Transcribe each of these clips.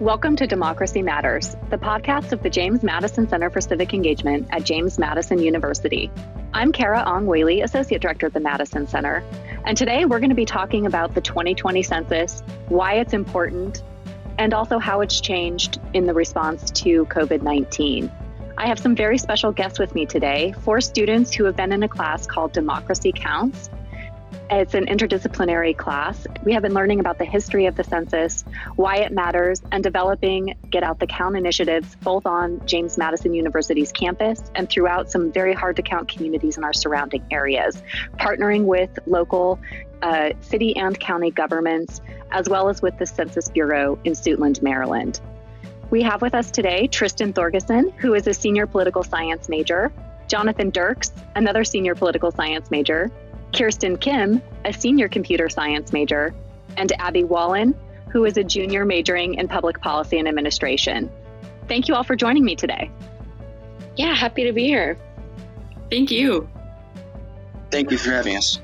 Welcome to Democracy Matters, the podcast of the James Madison Center for Civic Engagement at James Madison University. I'm Carah Ong Whaley, Associate Director at the Madison Center, and today we're going to be talking about the 2020 census, why it's important, and also how it's changed in the response to COVID 19. I have some very special guests with me today, four students who have been in a class called Democracy Counts it's an interdisciplinary class. We have been learning about the history of the census, why it matters, and developing Get Out the Count initiatives both on James Madison University's campus and throughout some very hard to count communities in our surrounding areas, partnering with local uh, city and county governments, as well as with the Census Bureau in Suitland, Maryland. We have with us today Tristan Thorgeson, who is a senior political science major, Jonathan Dirks, another senior political science major, Kirsten Kim, a senior computer science major, and Abby Wallen, who is a junior majoring in public policy and administration. Thank you all for joining me today. Yeah, happy to be here. Thank you. Thank you for having us.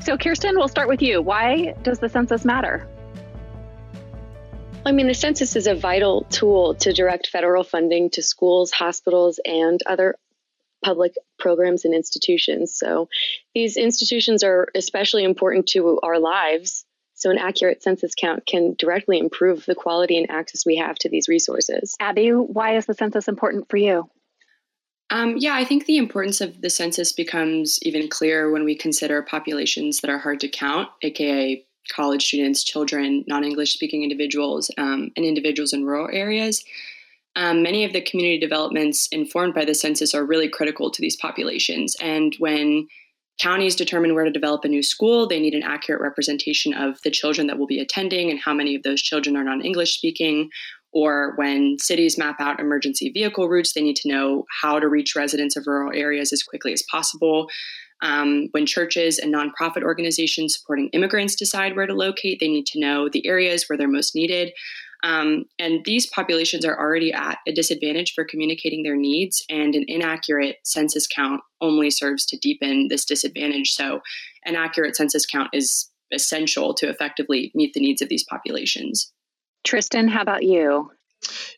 So, Kirsten, we'll start with you. Why does the census matter? I mean, the census is a vital tool to direct federal funding to schools, hospitals, and other public programs and institutions. So these institutions are especially important to our lives. So an accurate census count can directly improve the quality and access we have to these resources. Abby, why is the census important for you? Um, yeah, I think the importance of the census becomes even clearer when we consider populations that are hard to count, aka college students, children, non English speaking individuals, um, and individuals in rural areas. Um, many of the community developments informed by the census are really critical to these populations. And when counties determine where to develop a new school, they need an accurate representation of the children that will be attending and how many of those children are non English speaking. Or when cities map out emergency vehicle routes, they need to know how to reach residents of rural areas as quickly as possible. Um, when churches and nonprofit organizations supporting immigrants decide where to locate, they need to know the areas where they're most needed. Um, and these populations are already at a disadvantage for communicating their needs, and an inaccurate census count only serves to deepen this disadvantage. So, an accurate census count is essential to effectively meet the needs of these populations. Tristan, how about you?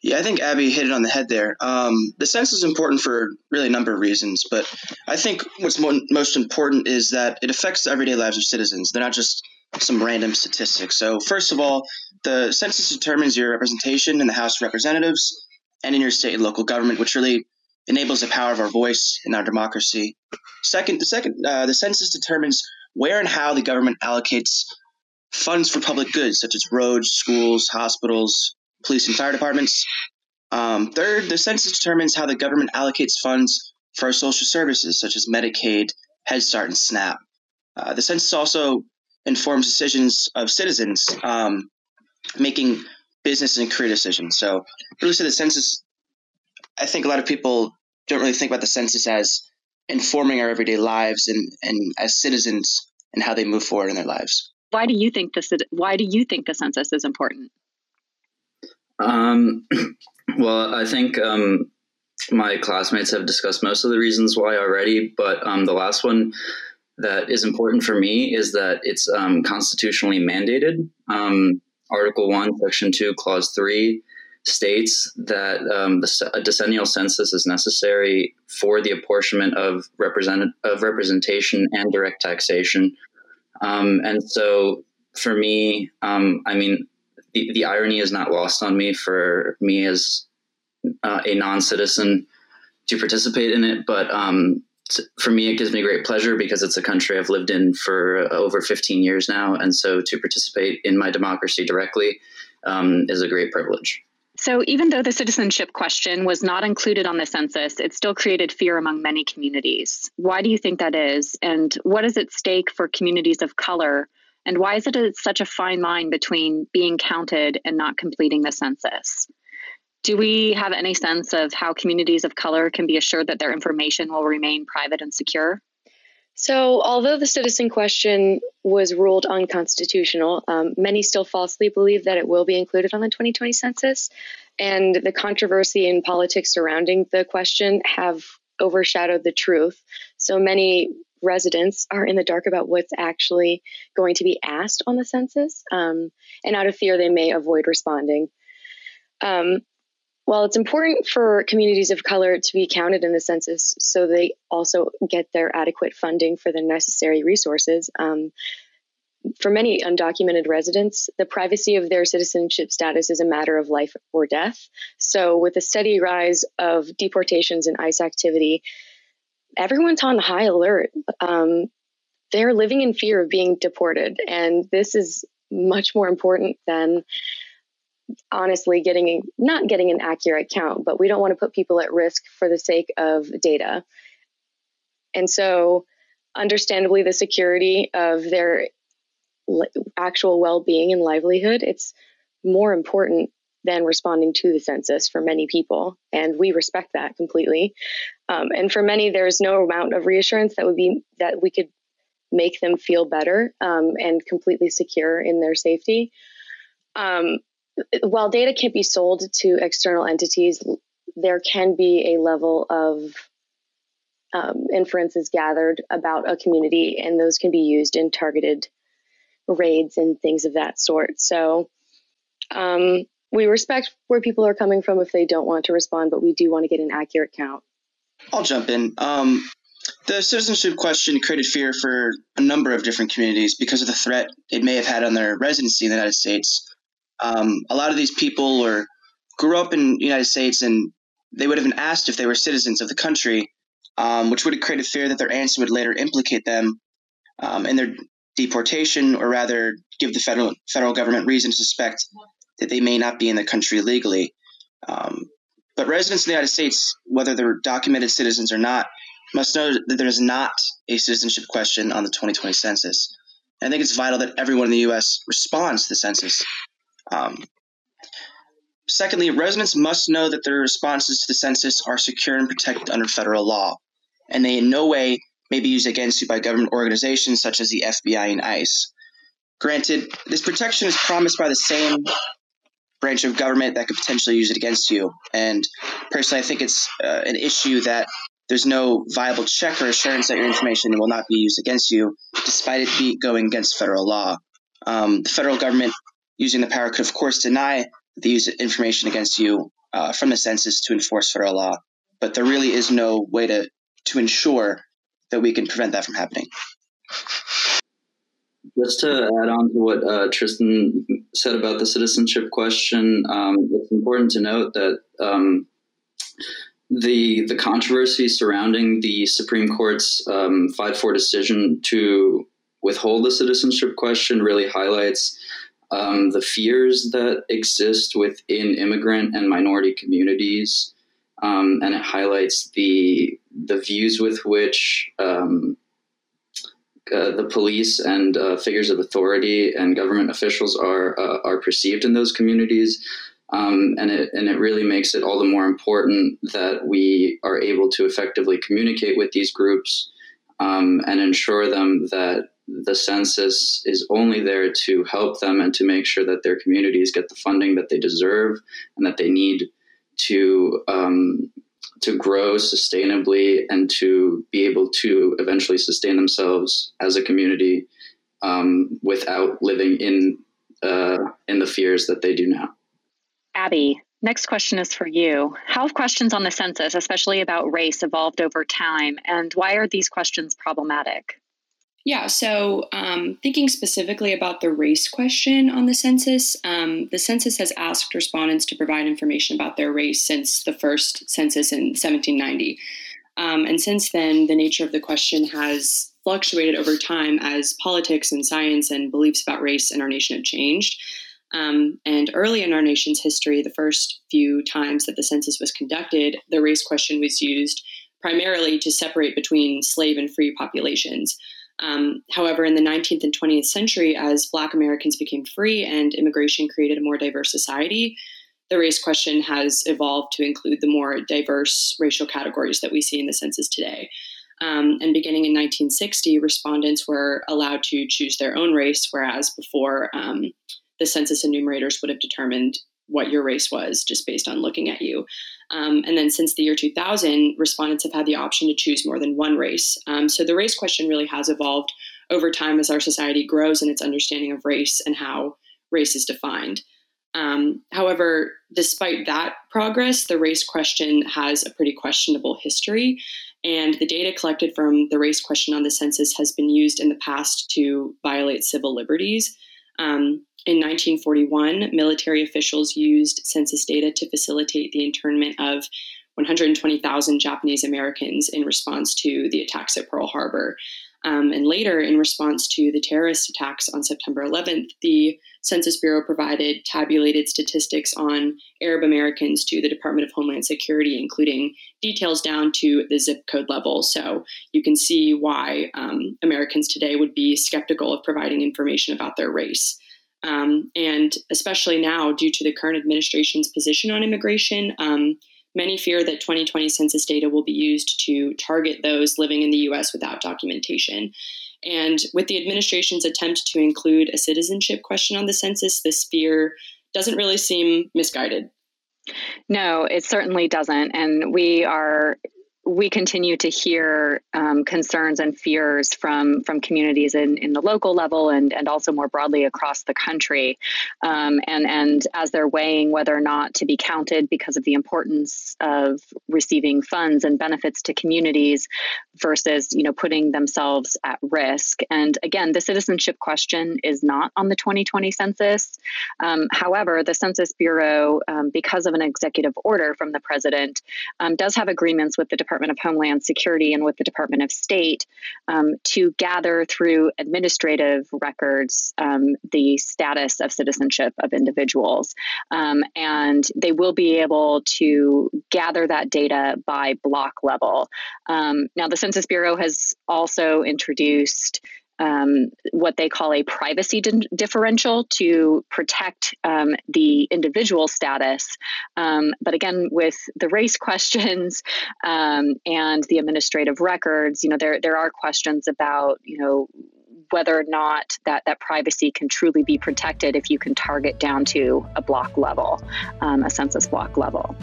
Yeah, I think Abby hit it on the head there. Um, the census is important for really a number of reasons, but I think what's mo- most important is that it affects the everyday lives of citizens. They're not just some random statistics. So, first of all, the census determines your representation in the House of Representatives and in your state and local government, which really enables the power of our voice in our democracy. Second, the second, uh, the census determines where and how the government allocates funds for public goods, such as roads, schools, hospitals, police and fire departments. Um, third, the census determines how the government allocates funds for social services, such as Medicaid, Head Start, and SNAP. Uh, the census also informs decisions of citizens um, making business and career decisions. So, really, so the census, I think a lot of people don't really think about the census as informing our everyday lives and, and as citizens and how they move forward in their lives. Why do you think this? Why do you think the census is important? Um, well, I think um, my classmates have discussed most of the reasons why already, but um, the last one that is important for me is that it's um, constitutionally mandated. Um, Article 1, Section 2, Clause 3 states that um, the, a decennial census is necessary for the apportionment of, represent, of representation and direct taxation. Um, and so for me, um, I mean, the, the irony is not lost on me for me as uh, a non citizen to participate in it, but um, for me, it gives me great pleasure because it's a country I've lived in for uh, over 15 years now. And so to participate in my democracy directly um, is a great privilege. So, even though the citizenship question was not included on the census, it still created fear among many communities. Why do you think that is? And what is at stake for communities of color? And why is it such a fine line between being counted and not completing the census? Do we have any sense of how communities of color can be assured that their information will remain private and secure? So, although the citizen question was ruled unconstitutional, um, many still falsely believe that it will be included on the 2020 census. And the controversy and politics surrounding the question have overshadowed the truth. So, many residents are in the dark about what's actually going to be asked on the census. Um, and out of fear, they may avoid responding. Um, while it's important for communities of color to be counted in the census so they also get their adequate funding for the necessary resources, um, for many undocumented residents, the privacy of their citizenship status is a matter of life or death. So, with the steady rise of deportations and ICE activity, everyone's on high alert. Um, they're living in fear of being deported, and this is much more important than honestly getting not getting an accurate count, but we don't want to put people at risk for the sake of data. And so, understandably, the security of their actual well-being and livelihood it's more important than responding to the census for many people and we respect that completely um, and for many there's no amount of reassurance that would be that we could make them feel better um, and completely secure in their safety um, while data can't be sold to external entities there can be a level of um, inferences gathered about a community and those can be used in targeted raids and things of that sort. So um, we respect where people are coming from if they don't want to respond, but we do want to get an accurate count. I'll jump in. Um, the citizenship question created fear for a number of different communities because of the threat it may have had on their residency in the United States. Um, a lot of these people or grew up in the United States and they would have been asked if they were citizens of the country, um, which would have created fear that their answer would later implicate them um, in their deportation, or rather give the federal federal government reason to suspect that they may not be in the country legally. Um, but residents in the United States, whether they're documented citizens or not, must know that there is not a citizenship question on the 2020 census. I think it's vital that everyone in the U.S. responds to the census. Um, secondly, residents must know that their responses to the census are secure and protected under federal law, and they in no way may be used against you by government organizations such as the FBI and ICE. Granted, this protection is promised by the same branch of government that could potentially use it against you. And personally, I think it's uh, an issue that there's no viable check or assurance that your information will not be used against you, despite it be going against federal law. Um, the federal government, using the power, could of course deny the use of information against you uh, from the census to enforce federal law, but there really is no way to to ensure that we can prevent that from happening. Just to add on to what uh, Tristan said about the citizenship question, um, it's important to note that um, the the controversy surrounding the Supreme Court's um, five four decision to withhold the citizenship question really highlights um, the fears that exist within immigrant and minority communities um, and it highlights the the views with which um, uh, the police and uh, figures of authority and government officials are uh, are perceived in those communities. Um, and it and it really makes it all the more important that we are able to effectively communicate with these groups um, and ensure them that the census is only there to help them and to make sure that their communities get the funding that they deserve and that they need to um, to grow sustainably and to be able to eventually sustain themselves as a community um, without living in uh, in the fears that they do now. Abby, next question is for you. How have questions on the census, especially about race, evolved over time, and why are these questions problematic? Yeah, so um, thinking specifically about the race question on the census, um, the census has asked respondents to provide information about their race since the first census in 1790. Um, and since then, the nature of the question has fluctuated over time as politics and science and beliefs about race in our nation have changed. Um, and early in our nation's history, the first few times that the census was conducted, the race question was used primarily to separate between slave and free populations. Um, however, in the 19th and 20th century, as Black Americans became free and immigration created a more diverse society, the race question has evolved to include the more diverse racial categories that we see in the census today. Um, and beginning in 1960, respondents were allowed to choose their own race, whereas before um, the census enumerators would have determined what your race was just based on looking at you. Um, and then since the year 2000, respondents have had the option to choose more than one race. Um, so the race question really has evolved over time as our society grows in its understanding of race and how race is defined. Um, however, despite that progress, the race question has a pretty questionable history. And the data collected from the race question on the census has been used in the past to violate civil liberties. Um, in 1941, military officials used census data to facilitate the internment of 120,000 Japanese Americans in response to the attacks at Pearl Harbor. Um, and later, in response to the terrorist attacks on September 11th, the Census Bureau provided tabulated statistics on Arab Americans to the Department of Homeland Security, including details down to the zip code level. So you can see why um, Americans today would be skeptical of providing information about their race. Um, and especially now, due to the current administration's position on immigration, um, Many fear that 2020 census data will be used to target those living in the US without documentation. And with the administration's attempt to include a citizenship question on the census, this fear doesn't really seem misguided. No, it certainly doesn't. And we are we continue to hear um, concerns and fears from from communities in, in the local level and and also more broadly across the country. Um, and and as they're weighing whether or not to be counted because of the importance of receiving funds and benefits to communities versus you know putting themselves at risk. And again the citizenship question is not on the 2020 census. Um, however the census bureau um, because of an executive order from the president um, does have agreements with the department Department of Homeland Security and with the Department of State um, to gather through administrative records um, the status of citizenship of individuals. Um, and they will be able to gather that data by block level. Um, now, the Census Bureau has also introduced um, what they call a privacy di- differential to protect um, the individual status. Um, but again, with the race questions um, and the administrative records, you know, there there are questions about you know whether or not that, that privacy can truly be protected if you can target down to a block level, um, a census block level.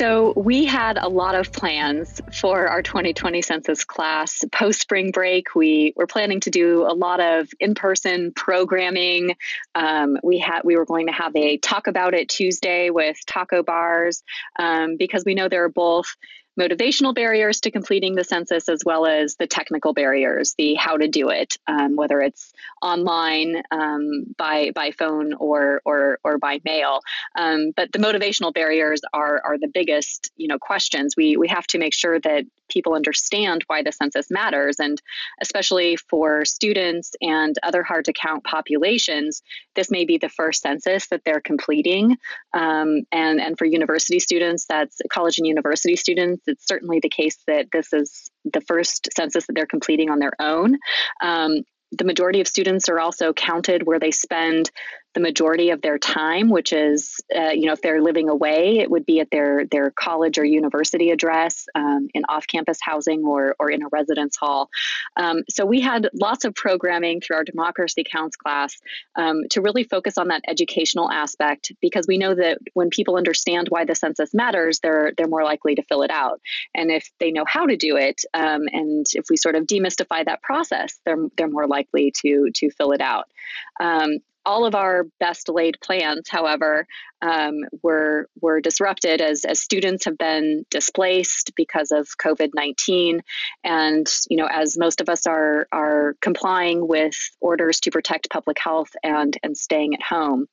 So, we had a lot of plans for our 2020 census class post spring break. We were planning to do a lot of in person programming. Um, we had we were going to have a talk about it Tuesday with taco bars um, because we know there are both motivational barriers to completing the census as well as the technical barriers, the how to do it, um, whether it's online, um, by by phone, or or or by mail. Um, but the motivational barriers are are the biggest, you know, questions. We we have to make sure that people understand why the census matters. And especially for students and other hard to count populations, this may be the first census that they're completing. Um, and, and for university students, that's college and university students, it's certainly the case that this is the first census that they're completing on their own. Um, the majority of students are also counted where they spend the majority of their time, which is, uh, you know, if they're living away, it would be at their their college or university address, um, in off-campus housing, or or in a residence hall. Um, so we had lots of programming through our democracy counts class um, to really focus on that educational aspect because we know that when people understand why the census matters, they're they're more likely to fill it out, and if they know how to do it, um, and if we sort of demystify that process, they're they're more likely to to fill it out. Um, all of our best laid plans, however, um, were were disrupted as as students have been displaced because of COVID nineteen, and you know as most of us are are complying with orders to protect public health and and staying at home.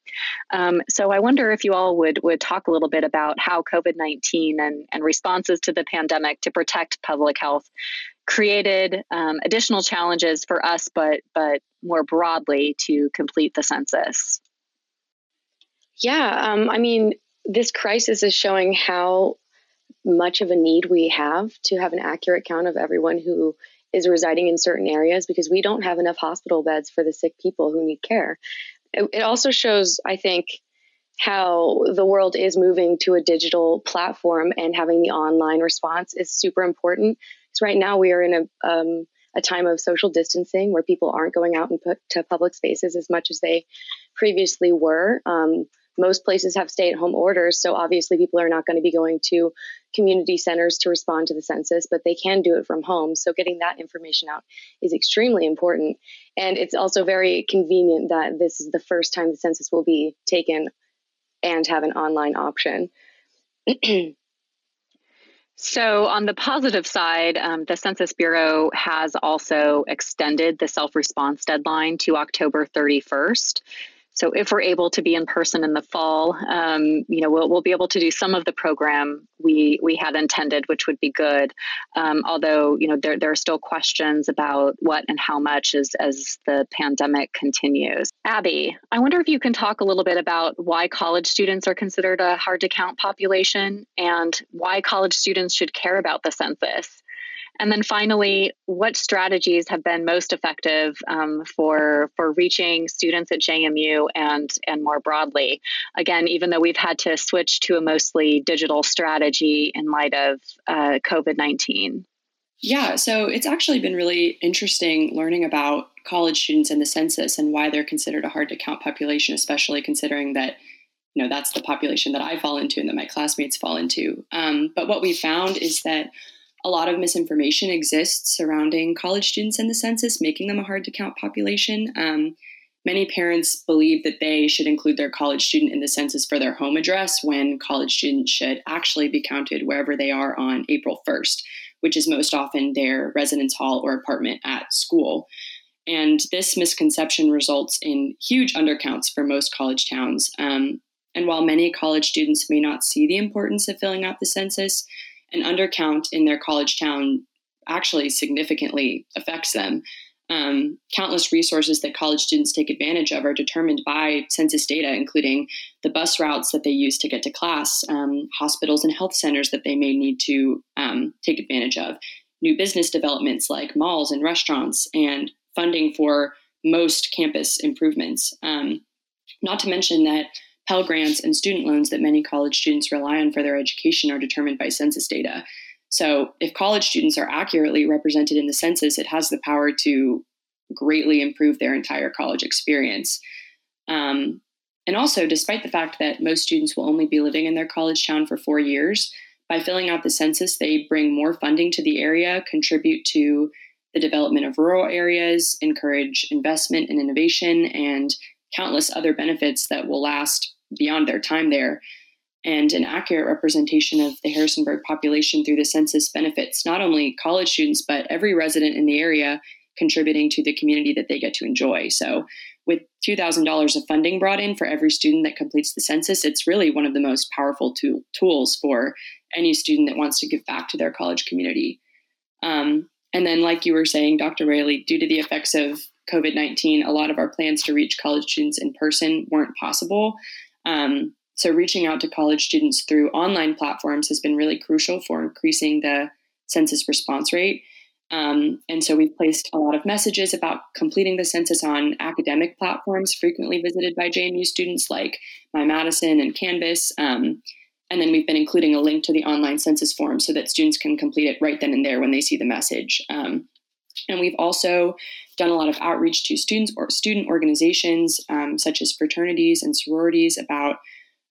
Um, so I wonder if you all would would talk a little bit about how COVID nineteen and and responses to the pandemic to protect public health created um, additional challenges for us, but but more broadly to complete the census. Yeah, um, I mean, this crisis is showing how much of a need we have to have an accurate count of everyone who is residing in certain areas because we don't have enough hospital beds for the sick people who need care. It, it also shows, I think, how the world is moving to a digital platform and having the online response is super important Right now we are in a um, a time of social distancing where people aren't going out into public spaces as much as they previously were. Um, most places have stay at home orders, so obviously people are not going to be going to community centers to respond to the census, but they can do it from home. So getting that information out is extremely important. And it's also very convenient that this is the first time the census will be taken and have an online option. So, on the positive side, um, the Census Bureau has also extended the self response deadline to October 31st. So if we're able to be in person in the fall, um, you know, we'll, we'll be able to do some of the program we we had intended, which would be good. Um, although, you know, there, there are still questions about what and how much as, as the pandemic continues. Abby, I wonder if you can talk a little bit about why college students are considered a hard to count population and why college students should care about the census. And then finally, what strategies have been most effective um, for for reaching students at JMU and and more broadly? Again, even though we've had to switch to a mostly digital strategy in light of uh, COVID nineteen. Yeah, so it's actually been really interesting learning about college students and the census and why they're considered a hard to count population, especially considering that you know that's the population that I fall into and that my classmates fall into. Um, but what we found is that a lot of misinformation exists surrounding college students and the census, making them a hard to count population. Um, many parents believe that they should include their college student in the census for their home address when college students should actually be counted wherever they are on April 1st, which is most often their residence hall or apartment at school. And this misconception results in huge undercounts for most college towns. Um, and while many college students may not see the importance of filling out the census, an undercount in their college town actually significantly affects them. Um, countless resources that college students take advantage of are determined by census data, including the bus routes that they use to get to class, um, hospitals and health centers that they may need to um, take advantage of, new business developments like malls and restaurants, and funding for most campus improvements. Um, not to mention that Pell Grants and student loans that many college students rely on for their education are determined by census data. So, if college students are accurately represented in the census, it has the power to greatly improve their entire college experience. Um, and also, despite the fact that most students will only be living in their college town for four years, by filling out the census, they bring more funding to the area, contribute to the development of rural areas, encourage investment and innovation, and countless other benefits that will last beyond their time there. And an accurate representation of the Harrisonburg population through the census benefits not only college students, but every resident in the area contributing to the community that they get to enjoy. So, with $2,000 of funding brought in for every student that completes the census, it's really one of the most powerful tool, tools for any student that wants to give back to their college community. Um, and then, like you were saying, Dr. Whaley, due to the effects of COVID 19, a lot of our plans to reach college students in person weren't possible. Um, so, reaching out to college students through online platforms has been really crucial for increasing the census response rate. Um, and so, we've placed a lot of messages about completing the census on academic platforms frequently visited by JMU students like My Madison and Canvas. Um, and then we've been including a link to the online census form so that students can complete it right then and there when they see the message. Um, and we've also done a lot of outreach to students or student organizations, um, such as fraternities and sororities, about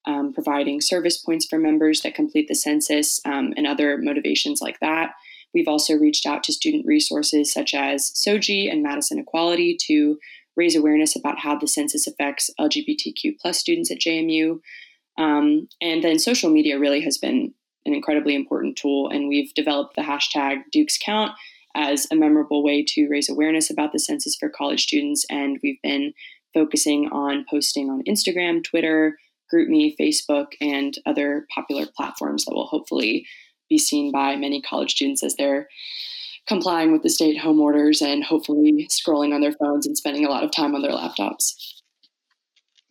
um, providing service points for members that complete the census um, and other motivations like that. We've also reached out to student resources such as SOGI and Madison Equality to raise awareness about how the census affects LGBTQ plus students at JMU. Um, and then social media really has been an incredibly important tool, and we've developed the hashtag Dukes Count as a memorable way to raise awareness about the census for college students. And we've been focusing on posting on Instagram, Twitter, GroupMe, Facebook, and other popular platforms that will hopefully be seen by many college students as they're complying with the state home orders and hopefully scrolling on their phones and spending a lot of time on their laptops.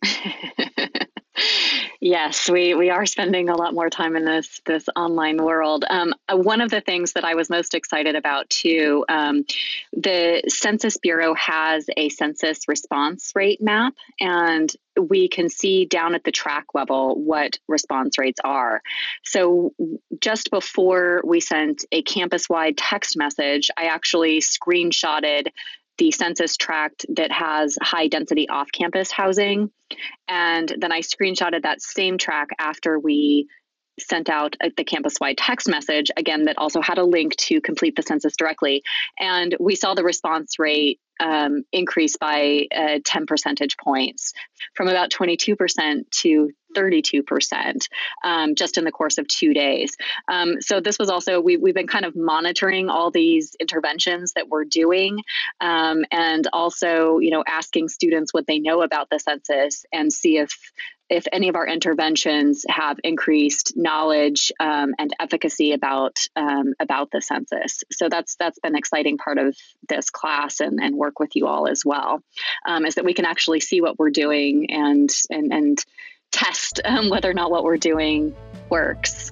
Yes, we, we are spending a lot more time in this this online world. Um, uh, one of the things that I was most excited about too, um, the Census Bureau has a census response rate map, and we can see down at the tract level what response rates are. So just before we sent a campus wide text message, I actually screenshotted the census tract that has high density off campus housing. And then I screenshotted that same tract after we sent out the campus wide text message, again, that also had a link to complete the census directly. And we saw the response rate um, increase by uh, 10 percentage points from about 22% to 32% um, just in the course of two days. Um, so this was also, we, we've been kind of monitoring all these interventions that we're doing um, and also, you know, asking students what they know about the census and see if if any of our interventions have increased knowledge um, and efficacy about um, about the census. So that's that's been an exciting part of this class and, and work with you all as well, um, is that we can actually see what we're doing and and and test um, whether or not what we're doing works.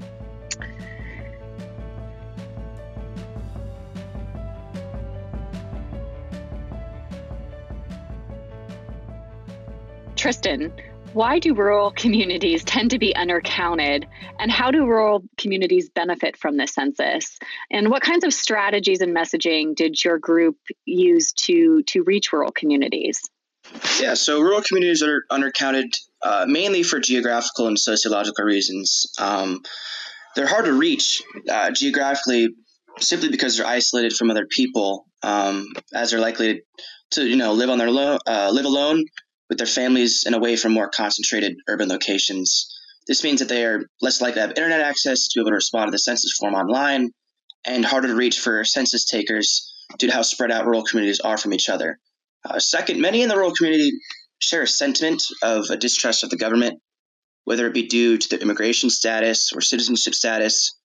Tristan, why do rural communities tend to be undercounted, and how do rural communities benefit from the census? And what kinds of strategies and messaging did your group use to to reach rural communities? Yeah, so rural communities are undercounted uh, mainly for geographical and sociological reasons. Um, they're hard to reach uh, geographically simply because they're isolated from other people, um, as they're likely to, you know live on their lo- uh, live alone with their families and away from more concentrated urban locations. This means that they are less likely to have internet access to be able to respond to the census form online, and harder to reach for census takers due to how spread out rural communities are from each other. Uh, second, many in the rural community share a sentiment of a distrust of the government, whether it be due to their immigration status or citizenship status,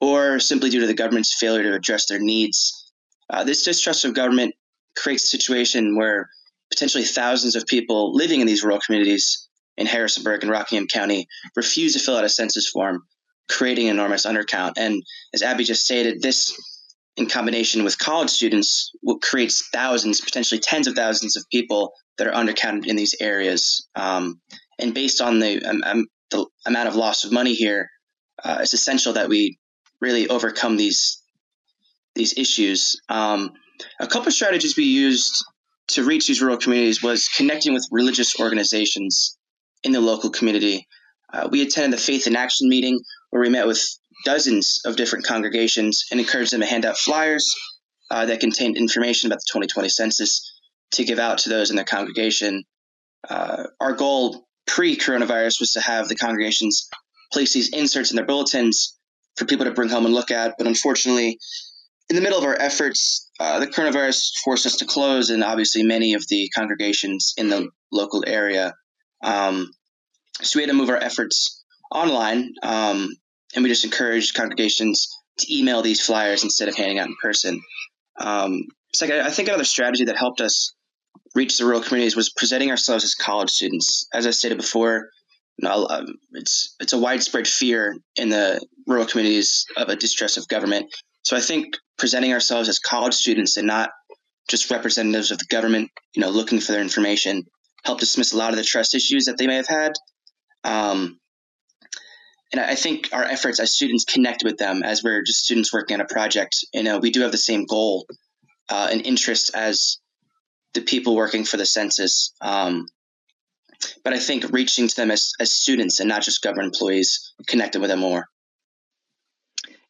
or simply due to the government's failure to address their needs. Uh, this distrust of government creates a situation where potentially thousands of people living in these rural communities in Harrisonburg and Rockingham County refuse to fill out a census form, creating enormous undercount. And as Abby just stated, this in combination with college students creates thousands, potentially tens of thousands of people that are undercounted in these areas. Um, and based on the, um, um, the, amount of loss of money here, uh, it's essential that we really overcome these these issues. Um, a couple strategies we used to reach these rural communities was connecting with religious organizations in the local community. Uh, we attended the Faith in Action meeting where we met with dozens of different congregations and encouraged them to hand out flyers uh, that contained information about the 2020 census to give out to those in their congregation. Uh, our goal pre coronavirus was to have the congregations place these inserts in their bulletins for people to bring home and look at. But unfortunately, in the middle of our efforts, uh, the coronavirus forced us to close, and obviously many of the congregations in the local area. Um, so we had to move our efforts online, um, and we just encouraged congregations to email these flyers instead of handing out in person. Um, second, I think another strategy that helped us reach the rural communities was presenting ourselves as college students. As I stated before, you know, um, it's it's a widespread fear in the rural communities of a distrust of government. So I think presenting ourselves as college students and not just representatives of the government, you know, looking for their information, helped dismiss a lot of the trust issues that they may have had. Um, and I think our efforts as students connect with them as we're just students working on a project. You know, we do have the same goal uh, and interest as the people working for the census. Um, but I think reaching to them as, as students and not just government employees, connecting with them more.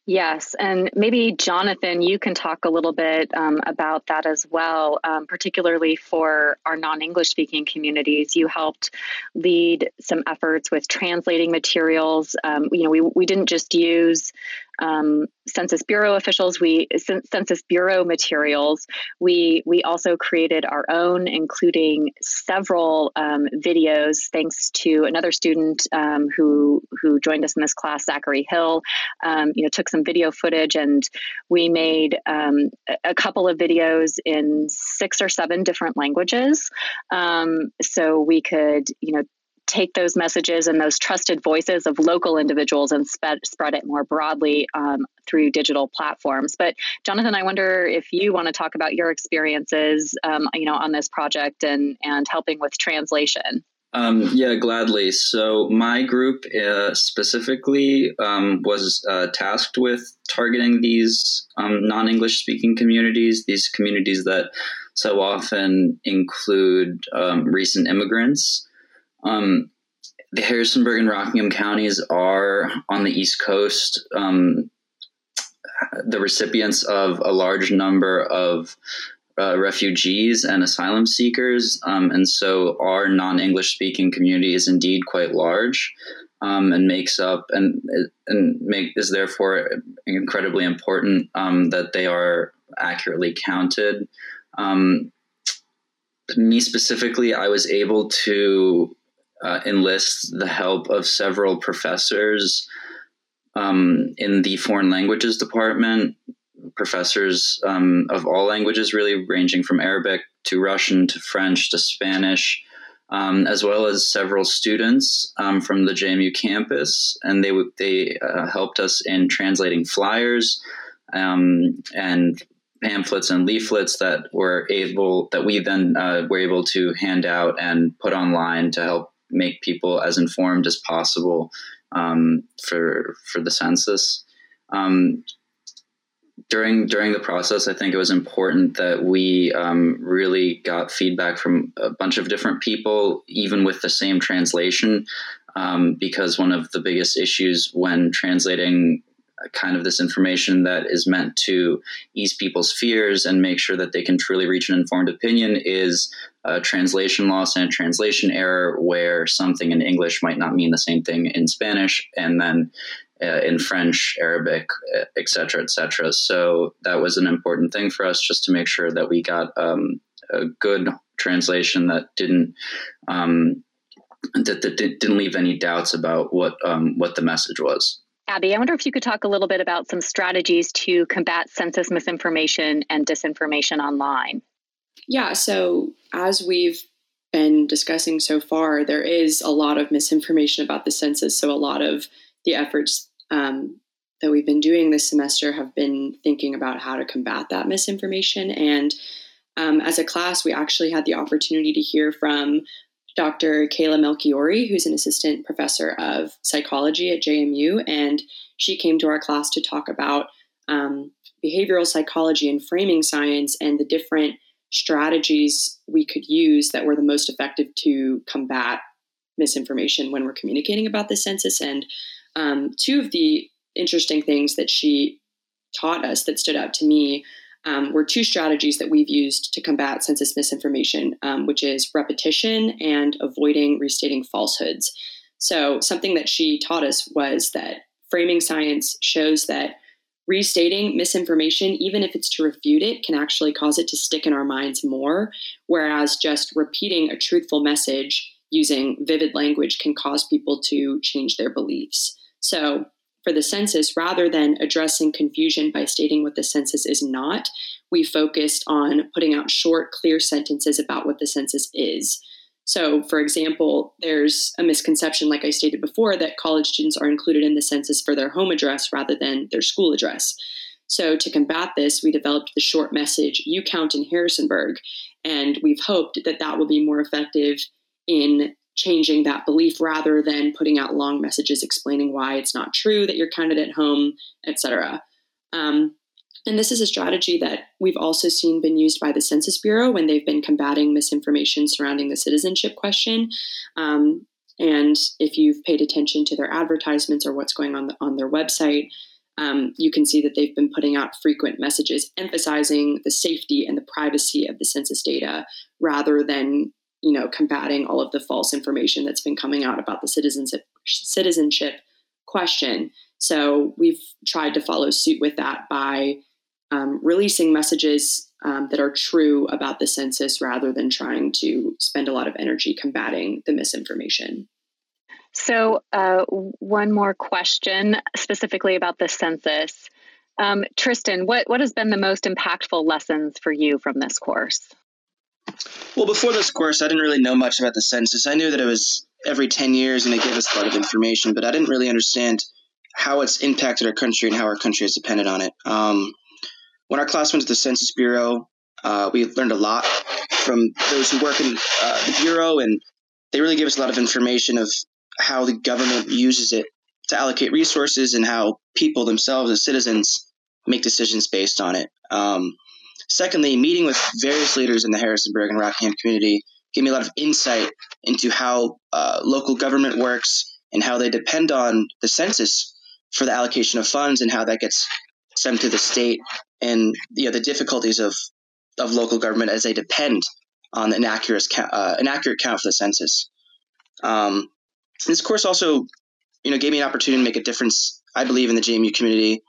Yes, and maybe Jonathan, you can talk a little bit um, about that as well, um, particularly for our non English speaking communities. You helped lead some efforts with translating materials. Um, you know, we, we didn't just use um, Census Bureau officials, we Census Bureau materials. We we also created our own, including several um, videos. Thanks to another student um, who who joined us in this class, Zachary Hill. Um, you know, took some video footage, and we made um, a couple of videos in six or seven different languages, um, so we could you know take those messages and those trusted voices of local individuals and spe- spread it more broadly um, through digital platforms. But Jonathan, I wonder if you want to talk about your experiences, um, you know, on this project and and helping with translation. Um, yeah, gladly. So my group uh, specifically um, was uh, tasked with targeting these um, non-English speaking communities, these communities that so often include um, recent immigrants. Um, the Harrisonburg and Rockingham counties are on the East Coast um, the recipients of a large number of uh, refugees and asylum seekers, um, and so our non-English speaking community is indeed quite large, um, and makes up and and make is therefore incredibly important um, that they are accurately counted. Um, me specifically, I was able to uh, enlist the help of several professors um, in the foreign languages department. Professors um, of all languages, really ranging from Arabic to Russian to French to Spanish, um, as well as several students um, from the JMU campus, and they they uh, helped us in translating flyers um, and pamphlets and leaflets that were able that we then uh, were able to hand out and put online to help make people as informed as possible um, for for the census. Um, during during the process, I think it was important that we um, really got feedback from a bunch of different people, even with the same translation, um, because one of the biggest issues when translating kind of this information that is meant to ease people's fears and make sure that they can truly reach an informed opinion is a translation loss and a translation error where something in English might not mean the same thing in Spanish, and then uh, in French, Arabic, et cetera, et cetera. So that was an important thing for us just to make sure that we got um, a good translation that didn't um, that, that, didn't leave any doubts about what um, what the message was. Abby, I wonder if you could talk a little bit about some strategies to combat census misinformation and disinformation online. Yeah, so as we've been discussing so far, there is a lot of misinformation about the census. So, a lot of the efforts um, that we've been doing this semester have been thinking about how to combat that misinformation. And um, as a class, we actually had the opportunity to hear from Dr. Kala Melchiori, who's an assistant professor of psychology at JMU. And she came to our class to talk about um, behavioral psychology and framing science and the different strategies we could use that were the most effective to combat misinformation when we're communicating about the census. And um, two of the interesting things that she taught us that stood out to me um, were two strategies that we've used to combat census misinformation, um, which is repetition and avoiding restating falsehoods. So, something that she taught us was that framing science shows that restating misinformation, even if it's to refute it, can actually cause it to stick in our minds more, whereas just repeating a truthful message using vivid language can cause people to change their beliefs. So, for the census, rather than addressing confusion by stating what the census is not, we focused on putting out short, clear sentences about what the census is. So, for example, there's a misconception, like I stated before, that college students are included in the census for their home address rather than their school address. So, to combat this, we developed the short message, You Count in Harrisonburg. And we've hoped that that will be more effective in changing that belief rather than putting out long messages explaining why it's not true that you're counted at home, etc. Um, and this is a strategy that we've also seen been used by the Census Bureau when they've been combating misinformation surrounding the citizenship question. Um, and if you've paid attention to their advertisements or what's going on the, on their website, um, you can see that they've been putting out frequent messages emphasizing the safety and the privacy of the census data rather than you know, combating all of the false information that's been coming out about the citizenship citizenship question. So we've tried to follow suit with that by um, releasing messages um, that are true about the census rather than trying to spend a lot of energy combating the misinformation. So, uh, one more question specifically about the census. Um, Tristan, what, what has been the most impactful lessons for you from this course? Well, before this course, I didn't really know much about the census. I knew that it was every 10 years and it gave us a lot of information, but I didn't really understand how it's impacted our country and how our country is dependent on it. Um, when our class went to the Census Bureau, uh, we learned a lot from those who work in uh, the Bureau, and they really gave us a lot of information of how the government uses it to allocate resources and how people themselves as citizens make decisions based on it. Um, secondly, meeting with various leaders in the Harrisonburg and Rockingham community gave me a lot of insight into how uh, local government works and how they depend on the census for the allocation of funds and how that gets sent to the state and you know the difficulties of of local government as they depend on an accurate uh, an accurate count for the census. Um, this course also, you know, gave me an opportunity to make a difference. I believe in the JMU community,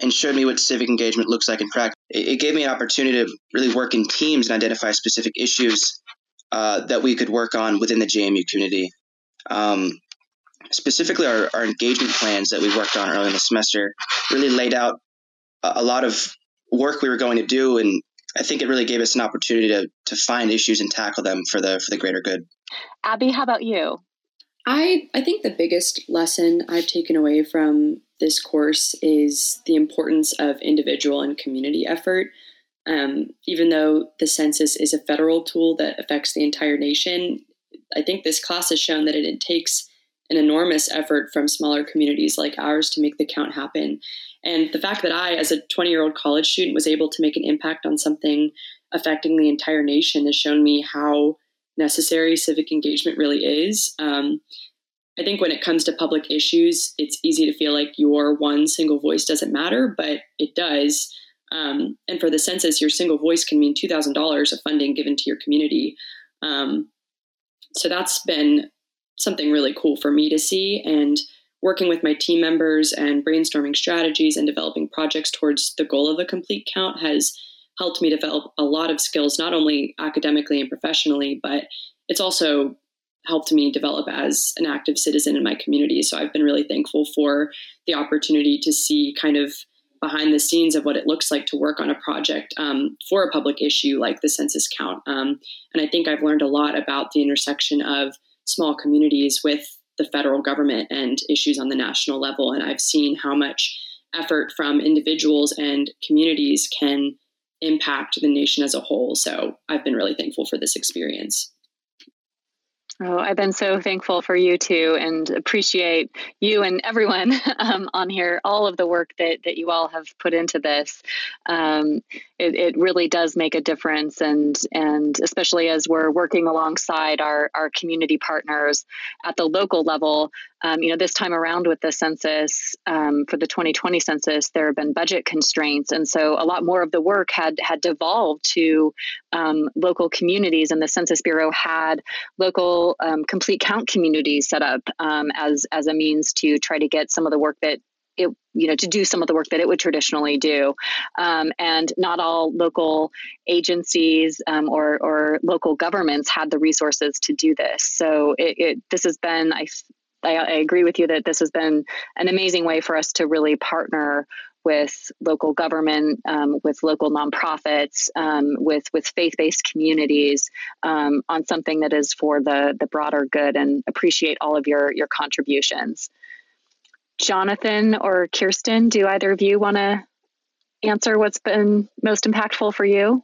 and showed me what civic engagement looks like in practice. It, it gave me an opportunity to really work in teams and identify specific issues uh, that we could work on within the JMU community. Um, specifically, our, our engagement plans that we worked on early in the semester really laid out a, a lot of work we were going to do and I think it really gave us an opportunity to to find issues and tackle them for the for the greater good. Abby, how about you? I I think the biggest lesson I've taken away from this course is the importance of individual and community effort. Um, even though the census is a federal tool that affects the entire nation, I think this class has shown that it, it takes an enormous effort from smaller communities like ours to make the count happen. And the fact that I, as a 20 year old college student, was able to make an impact on something affecting the entire nation has shown me how necessary civic engagement really is. Um, I think when it comes to public issues, it's easy to feel like your one single voice doesn't matter, but it does. Um, and for the census, your single voice can mean $2,000 of funding given to your community. Um, so that's been something really cool for me to see. And working with my team members and brainstorming strategies and developing projects towards the goal of a complete count has helped me develop a lot of skills, not only academically and professionally, but it's also helped me develop as an active citizen in my community. So I've been really thankful for the opportunity to see kind of behind the scenes of what it looks like to work on a project um, for a public issue like the census count. Um, and I think I've learned a lot about the intersection of small communities with the federal government and issues on the national level. And I've seen how much effort from individuals and communities can impact the nation as a whole. So I've been really thankful for this experience. Oh, I've been so thankful for you too, and appreciate you and everyone um, on here, all of the work that, that you all have put into this. Um, it, it really does make a difference, and and especially as we're working alongside our, our community partners at the local level, um, you know, this time around with the census um, for the 2020 census, there have been budget constraints, and so a lot more of the work had had devolved to um, local communities, and the Census Bureau had local um, complete count communities set up um, as as a means to try to get some of the work that it you know to do some of the work that it would traditionally do. Um, and not all local agencies um, or, or local governments had the resources to do this. So it, it, this has been I, I, I agree with you that this has been an amazing way for us to really partner with local government, um, with local nonprofits, um, with with faith based communities um, on something that is for the the broader good. And appreciate all of your your contributions. Jonathan or Kirsten, do either of you want to answer what's been most impactful for you?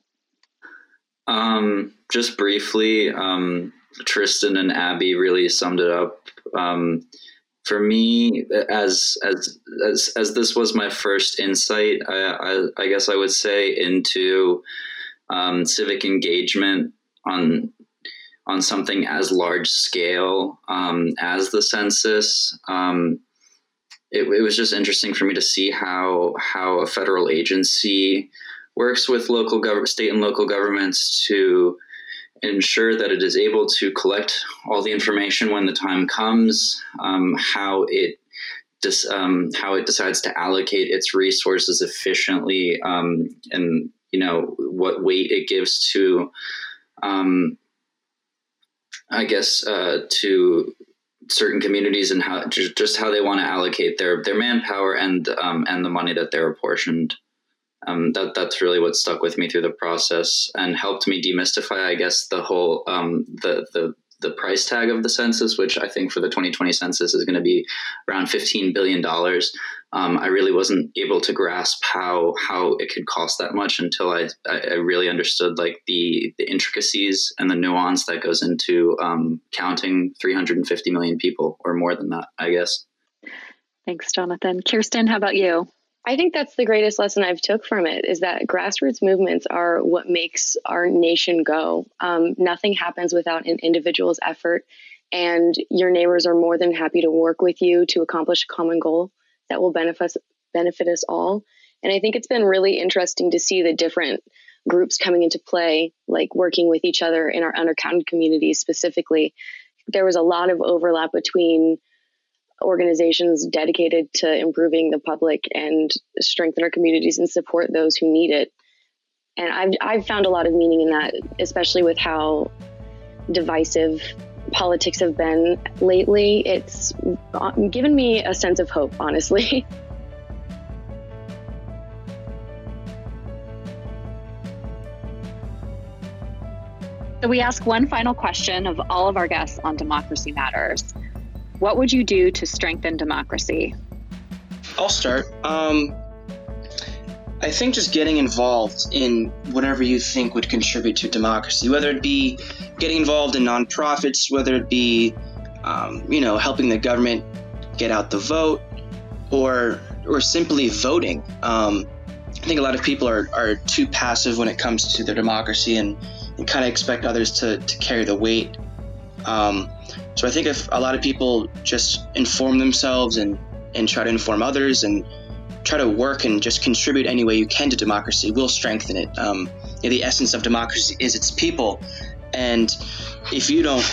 Um, just briefly, um, Tristan and Abby really summed it up. Um, for me, as as as as this was my first insight, I I, I guess I would say into um, civic engagement on on something as large scale um, as the census. Um, it, it, was just interesting for me to see how how a federal agency works with local government, state and local governments to ensure that it is able to collect all the information when the time comes, um, how it dis, um, how it decides to allocate its resources efficiently, um, and you know what weight it gives to, um, I guess, uh, to certain communities and how just how they want to allocate their their manpower and um, and the money that they're apportioned um, that that's really what stuck with me through the process and helped me demystify, I guess, the whole um, the the the price tag of the census, which I think for the 2020 census is going to be around 15 billion dollars. Um, I really wasn't able to grasp how how it could cost that much until I, I really understood like the the intricacies and the nuance that goes into um, counting 350 million people or more than that. I guess. Thanks, Jonathan. Kirsten, how about you? I think that's the greatest lesson I've took from it is that grassroots movements are what makes our nation go. Um, nothing happens without an individual's effort, and your neighbors are more than happy to work with you to accomplish a common goal that will benefit benefit us all. And I think it's been really interesting to see the different groups coming into play, like working with each other in our undercounted communities specifically. There was a lot of overlap between organizations dedicated to improving the public and strengthen our communities and support those who need it. And I've, I've found a lot of meaning in that, especially with how divisive politics have been lately. It's given me a sense of hope, honestly. So, we ask one final question of all of our guests on Democracy Matters. What would you do to strengthen democracy? I'll start. Um, I think just getting involved in whatever you think would contribute to democracy, whether it be getting involved in nonprofits, whether it be, um, you know, helping the government get out the vote, or or simply voting. Um, I think a lot of people are, are too passive when it comes to their democracy and, and kind of expect others to, to carry the weight. Um, so I think if a lot of people just inform themselves and, and try to inform others and try to work and just contribute any way you can to democracy, will strengthen it. Um, you know, the essence of democracy is its people, and if you don't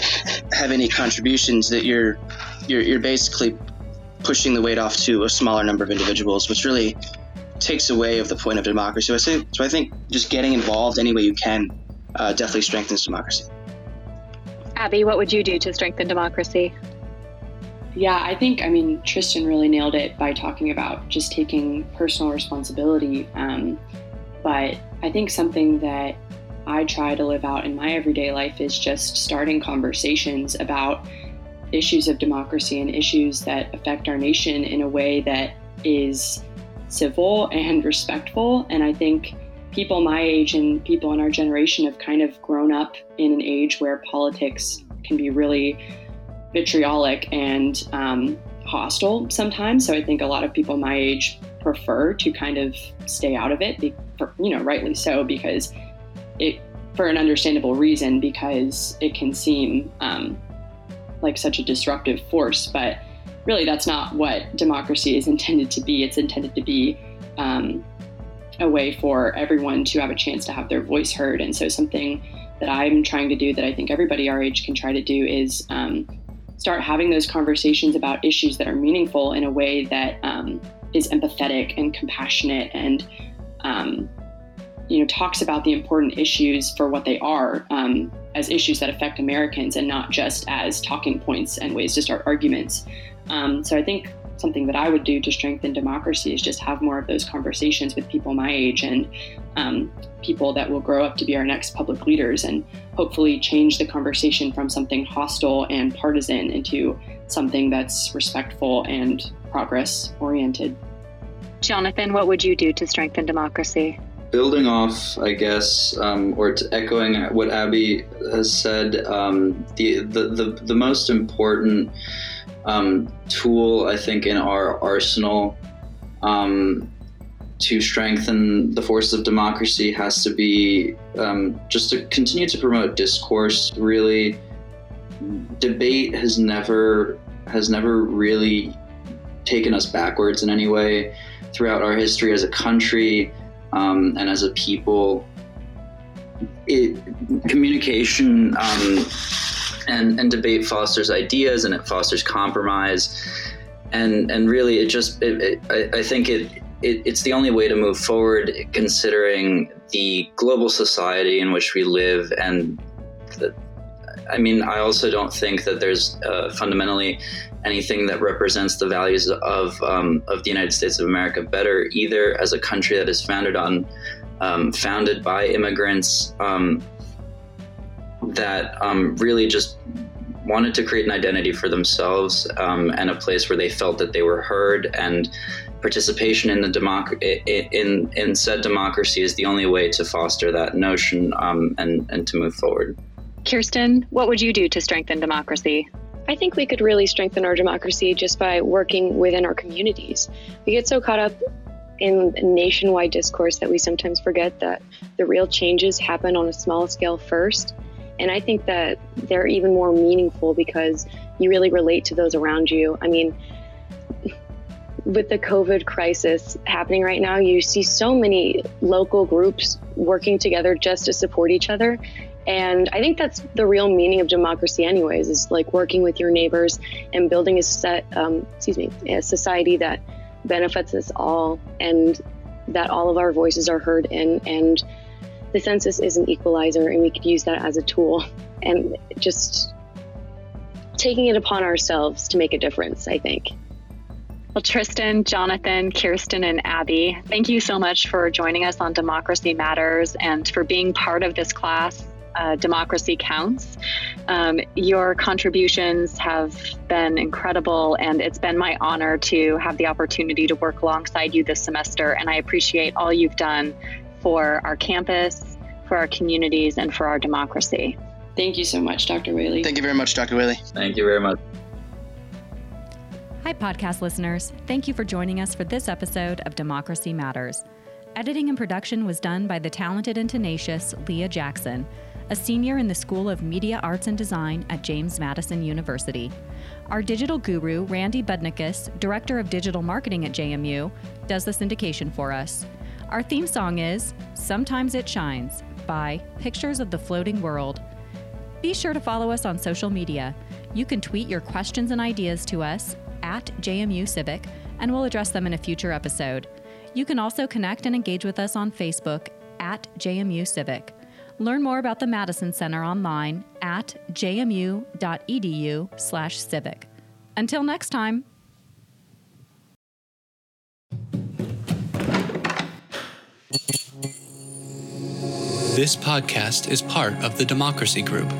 have any contributions, that you're you're, you're basically pushing the weight off to a smaller number of individuals, which really takes away of the point of democracy. So I, say, so I think just getting involved any way you can uh, definitely strengthens democracy. Abby, what would you do to strengthen democracy? Yeah, I think, I mean, Tristan really nailed it by talking about just taking personal responsibility. Um, but I think something that I try to live out in my everyday life is just starting conversations about issues of democracy and issues that affect our nation in a way that is civil and respectful. And I think people my age and people in our generation have kind of grown up in an age where politics can be really vitriolic and um, hostile sometimes. So I think a lot of people my age prefer to kind of stay out of it, you know, rightly so, because it, for an understandable reason, because it can seem um, like such a disruptive force. But really, that's not what democracy is intended to be. It's intended to be um, a way for everyone to have a chance to have their voice heard. And so, something that I'm trying to do that I think everybody our age can try to do is um, start having those conversations about issues that are meaningful in a way that um, is empathetic and compassionate and um, you know talks about the important issues for what they are um, as issues that affect Americans and not just as talking points and ways to start arguments. Um, so I think something that I would do to strengthen democracy is just have more of those conversations with people my age and um, people that will grow up to be our next public leaders and hopefully change the conversation from something hostile and partisan into something that's respectful and progress oriented. Jonathan, what would you do to strengthen democracy? Building off, I guess, um, or echoing what Abby has said, um, the, the, the, the most important um, tool, I think, in our arsenal um, to strengthen the forces of democracy has to be um, just to continue to promote discourse. Really, debate has never has never really taken us backwards in any way throughout our history as a country um, and as a people. It, communication um, and and debate fosters ideas and it fosters compromise. And and really it just it, it, I, I, think it, it it's the only way to move forward considering the global society in which we live and the, I mean I also don't think that there's uh, fundamentally anything that represents the values of um, of the United States of America better either as a country that is founded on um, founded by immigrants um, that um, really just wanted to create an identity for themselves um, and a place where they felt that they were heard and participation in the democ- in in said democracy is the only way to foster that notion um, and and to move forward. Kirsten, what would you do to strengthen democracy? I think we could really strengthen our democracy just by working within our communities. We get so caught up in nationwide discourse that we sometimes forget that the real changes happen on a small scale first. And I think that they're even more meaningful because you really relate to those around you. I mean, with the COVID crisis happening right now, you see so many local groups working together just to support each other. And I think that's the real meaning of democracy, anyways, is like working with your neighbors and building a set, um, excuse me, a society that benefits us all and that all of our voices are heard in. And the census is an equalizer, and we could use that as a tool and just taking it upon ourselves to make a difference, I think. Well, Tristan, Jonathan, Kirsten, and Abby, thank you so much for joining us on Democracy Matters and for being part of this class. Uh, Democracy Counts. Um, your contributions have been incredible, and it's been my honor to have the opportunity to work alongside you this semester. And I appreciate all you've done for our campus, for our communities, and for our democracy. Thank you so much, Dr. Whaley. Thank you very much, Dr. Whaley. Thank you very much. Hi, podcast listeners. Thank you for joining us for this episode of Democracy Matters. Editing and production was done by the talented and tenacious Leah Jackson, a senior in the School of Media Arts and Design at James Madison University. Our digital guru, Randy Budnikus, Director of Digital Marketing at JMU, does the syndication for us. Our theme song is Sometimes It Shines by Pictures of the Floating World. Be sure to follow us on social media. You can tweet your questions and ideas to us at JMU Civic, and we'll address them in a future episode. You can also connect and engage with us on Facebook at JMU Civic. Learn more about the Madison Center online at jmu.edu/civic. Until next time. This podcast is part of the Democracy Group